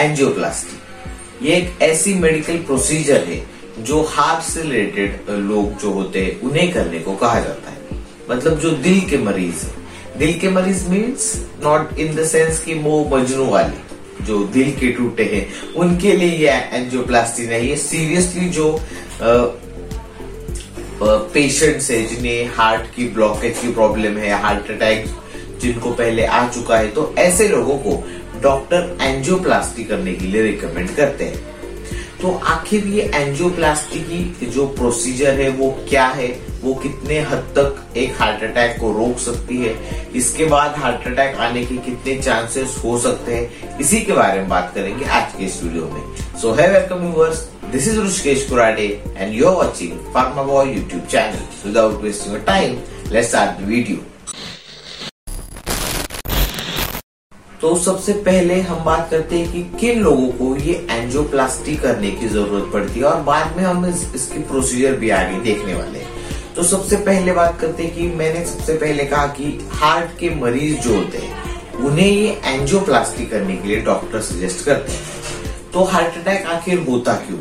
Angioplasty ये एक ऐसी मेडिकल प्रोसीजर है जो हार्ट से रिलेटेड लोग जो होते हैं, उन्हें करने को कहा जाता है। मतलब जो दिल के मरीज़ है। दिल के मरीज़ means not in the sense कि वो मजनू वाले, जो दिल के टूटे हैं, उनके लिए ये एंजियोप्लास्टी नहीं है। सीरियसली जो पेशेंट्स है, जिन्हें हार्ट की ब्लॉकेज की प्रॉब्लम है हार्ट अटैक जिनको पहले आ चुका है तो ऐसे लोगों को डॉक्टर एंजियोप्लास्टी करने के लिए रिकमेंड करते हैं। तो आखिर ये एंजियोप्लास्टी की जो प्रोसीजर है, वो क्या है? वो कितने हद तक एक हार्ट अटैक को रोक सकती है? इसके बाद हार्ट अटैक आने के कितने चांसेस हो सकते हैं? इसी के बारे में बात करेंगे आज के इस वीडियो में। सो है welcome yours this is Rishikesh Kurade and you are watching Pharma Boy YouTube channel without wasting time let's start the video तो सबसे पहले हम बात करते हैं कि किन लोगों को ये एंजियोप्लास्टी करने की ज़रूरत पड़ती है और बाद में हम इस, इसकी प्रोसीजर भी आगे देखने वाले हैं। तो सबसे पहले बात करते हैं कि मैंने सबसे पहले कहा कि हार्ट के मरीज़ जो होते हैं उन्हें ये एंजियोप्लास्टी करने के लिए डॉक्टर सजेस्ट करते हैं। तो हार्ट अटैक आखिर होता क्यों?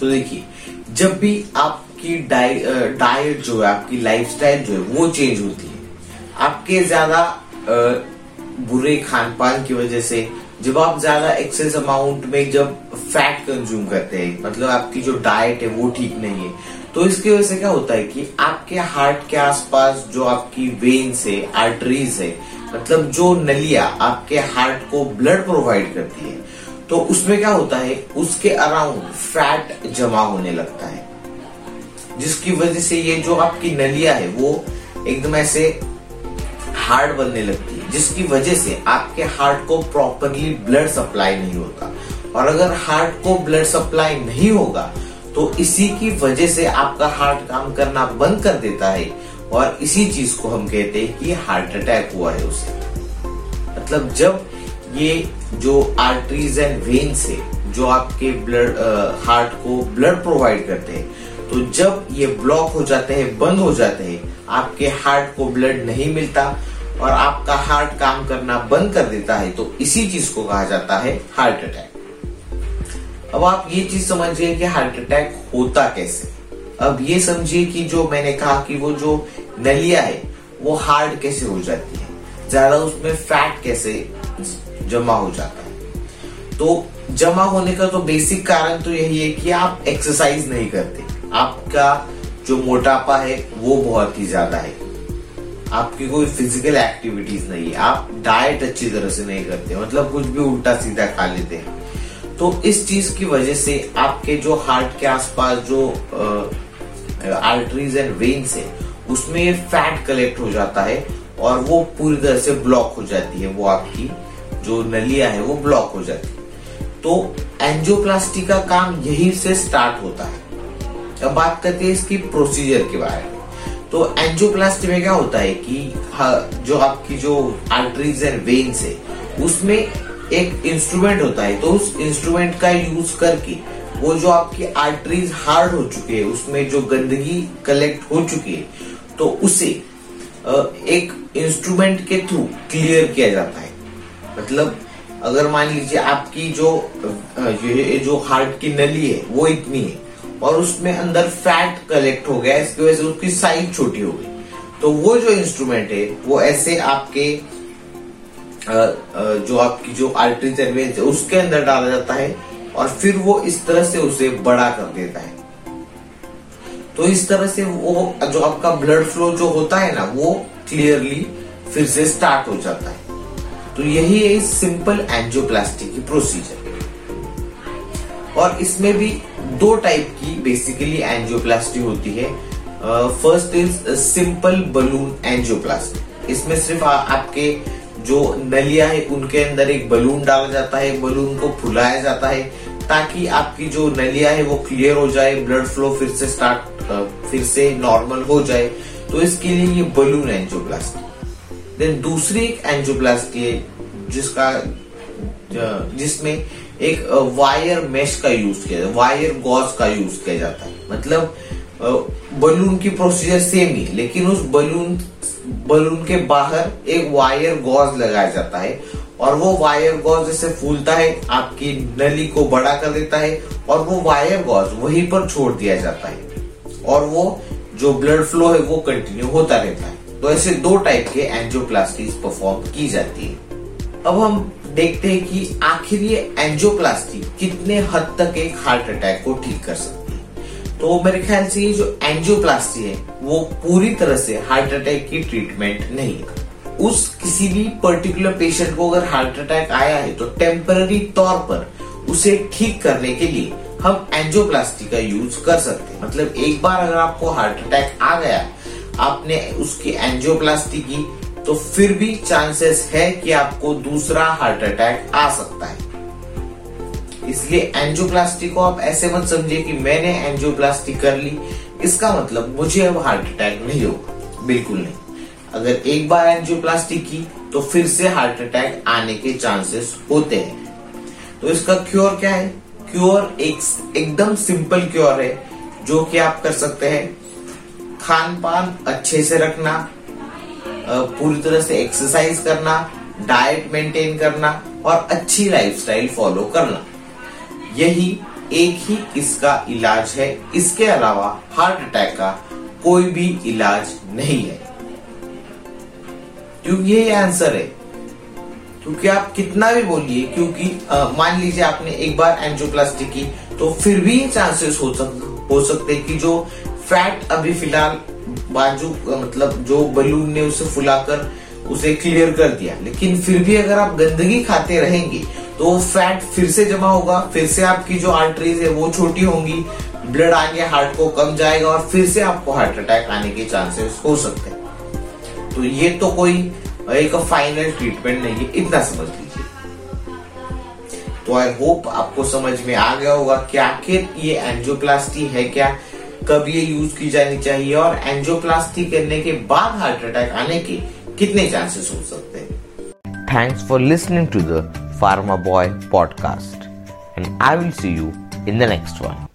तो देखिए जब भी आपकी डाइट जो है आपकी लाइफस्टाइल जो है वो चेंज होती है। आपके ज़्यादा बुरे खान पान की वजह से, जब आप ज़्यादा एक्सेस अमाउंट में जब फैट कंज्यूम करते हैं मतलब आपकी जो डाइट है वो ठीक नहीं है तो इसकी वजह से क्या होता है कि आपके हार्ट के आसपास जो आपकी वेन्स है आर्टरीज है मतलब जो नलिया आपके हार्ट को ब्लड प्रोवाइड करती है तो उसमें क्या होता है, उसके अराउंड फैट जमा होने लगता है। जिसकी वजह से ये जो आपकी नलिया है, वो एकदम ऐसे हार्ड बनने लगती है। जिसकी वजह से आपके हार्ट को प्रॉपरली ब्लड सप्लाई नहीं होता। और अगर हार्ट को ब्लड सप्लाई नहीं होगा तो इसी की वजह से आपका हार्ट काम करना बंद कर देता है। और इसी चीज़ को हम कहते हैं कि हार्ट अटैक हुआ है उसे। मतलब जब ये जो आर्टरीज एंड वेन्स है, जो आपके ब्लड हार्ट को ब्लड प्रोवाइड करते हैं तो जब ये ब्लॉक हो जाते हैं, बंद हो जाते हैं, आपके हार्ट को ब्लड नहीं मिलता। और आपका हार्ट काम करना बंद कर देता है तो इसी चीज़ को कहा जाता है हार्ट अटैक अब आप ये चीज़ समझिए कि हार्ट अटैक होता कैसे। अब ये समझिए कि जो मैंने कहा कि वो जो नलिया है, वो हार्ड कैसे हो जाती है? ज़्यादा उसमें फैट कैसे जमा हो जाता है? तो जमा होने का तो बेसिक कारण तो यही है कि आप एक्सरसाइज नहीं करते। आपका जो मोटापा है, वो बहुत ही ज़्यादा है। आपकी कोई फ़िज़िकल एक्टिविटीज़ नहीं है। आप डाइट अच्छी तरह से नहीं करते मतलब कुछ भी उल्टा सीधा खा लेते हैं। तो इस चीज़ की वजह से आपके जो हार्ट के आसपास जो आर्टरीज एंड वेन्स है, उसमें फैट कलेक्ट हो जाता है और वो पूरी तरह से ब्लॉक हो जाती है, वो आपकी जो नलिया है, वो ब्लॉक हो जाती है। तो एंजियोप्लास्टी का काम यही से स्टार्ट होता है। अब बात करते हैं इसकी प्रोसीजर के बारे में। तो एंजियोप्लास्टी में क्या होता है कि जो आपकी जो आर्टरीज एंड वेन्स है, उसमें एक इंस्ट्रूमेंट होता है तो उस इंस्ट्रूमेंट का यूज़ करके, वो जो आपकी आर्टरीज हार्ड हो चुके हैं, उसमें जो गंदगी कलेक्ट हो चुकी है तो उसे एक इंस्ट्रूमेंट के थ्रू क्लियर किया जाता है। मतलब अगर मान लीजिए आपकी जो ये जो हार्ट की नली है, वो इतनी है और उसमें अंदर फैट कलेक्ट हो गया, इसकी वजह से उसकी साइज़ छोटी हो गई। तो वो जो इंस्ट्रूमेंट है, वो ऐसे आपके जो आपकी जो आर्टरीज एंड है, उसके अंदर डाला जाता है और फिर वो इस तरह से उसे बड़ा कर देता है। तो इस तरह से वो, जो आपका ब्लड फ्लो जो होता है ना, वो क्लियरली फिर से स्टार्ट हो जाता है। तो यही है सिंपल एंजियोप्लास्टी की प्रोसीजर और इसमें भी दो टाइप की बेसिकली एंजियोप्लास्टी होती है। First is simple balloon angioplasty इसमें सिर्फ़ आ, आपके जो नलिया है उनके अंदर एक बलून डाला जाता है बलून को फुलाया जाता है ताकि आपकी जो नलिया है वो क्लियर हो जाए ब्लड फ्लो फिर से स्टार्ट फिर से नॉर्मल हो जाए। तो इसके लिए ये बलून एंजियोप्लास्टी देन दूसरी एक एंजियोप्लास्टी है जिसका जिसमें एक वायर मेश का यूज़ किया जाता है वायर गॉज का यूज़ किया जाता है। मतलब बलून की प्रोसीजर सेम ही, लेकिन उस बलून बलून के बाहर एक वायर गॉज लगाया जाता है, और वो वायर गॉज जैसे फूलता है, आपकी नली को बड़ा कर देता है, और वो वायर गॉज वहीं पर छोड़ दिया जाता है। और वो जो ब्लड फ्लो है, वो कंटिन्यू होता रहता है। तो ऐसे दो टाइप के एंजियोप्लास्टी परफॉर्म की जाती है। अब हम देखते हैं कि आखिर ये एंजियोप्लास्टी कितने हद तक एक हार्ट अटैक को ठीक कर सकती है। तो मेरे ख्याल से ये जो एंजियोप्लास्टी है, वो पूरी तरह से हार्ट अटैक की ट्रीटमेंट नहीं है। उस किसी भी पर्टिकुलर पेशेंट को अगर हार्ट अटैक आया है तो टेम्पररी तौर पर उसे ठीक करने के लिए हम एंजियोप्लास्टी का यूज़ कर सकते हैं। मतलब एक बार अगर आपको हार्ट अटैक आ गया, आपने उसकी एंजियोप्लास्टी की तो फिर भी चांसेस है कि आपको दूसरा हार्ट अटैक आ सकता है। इसलिए एंजियोप्लास्टी को आप ऐसे मत समझिए कि मैंने एंजियोप्लास्टी कर ली। इसका मतलब मुझे अब हार्ट अटैक नहीं होगा। बिल्कुल नहीं। अगर एक बार एंजियोप्लास्टी की तो फिर से हार्ट अटैक आने के चांसेस होते हैं। तो इसका क्योर क्या है? क्योर एक एकदम सिंपल क्योर है, जो कि आप कर सकते हैं। खान पान अच्छे से रखना पूरी तरह से एक्सरसाइज करना डाइट मेंटेन करना और अच्छी लाइफस्टाइल फॉलो करना। यही एक ही इसका इलाज है। इसके अलावा हार्ट अटैक का कोई भी इलाज नहीं है। क्योंकि ये आंसर है। क्योंकि आप कितना भी बोलिए, क्योंकि मान लीजिए आपने एक बार एंजियोप्लास्टी की तो फिर भी चांसेस हो सक, हो सकते कि जो फैट अभी फ़िलहाल बाजू मतलब जो बलून ने उसे फुलाकर उसे क्लियर कर दिया। लेकिन फिर भी अगर आप गंदगी खाते रहेंगे तो फैट फिर से जमा होगा, फिर से आपकी जो आर्टरीज है, वो छोटी होंगी ब्लड आगे हार्ट को कम जाएगा और फिर से आपको हार्ट अटैक आने के चांसेस हो सकते हैं। तो ये तो कोई एक फाइनल ट्रीटमेंट नहीं है, इतना समझ लीजिए। तो आई होप आपको समझ में आ गया होगा कि आखिर ये एंजियोप्लास्टी है क्या कब ये यूज़ की जानी चाहिए और एंजियोप्लास्टी करने के बाद हार्ट अटैक आने के कितने चांसेस हो सकते हैं? Thanks for listening to the Pharma Boy podcast and I will see you in the next one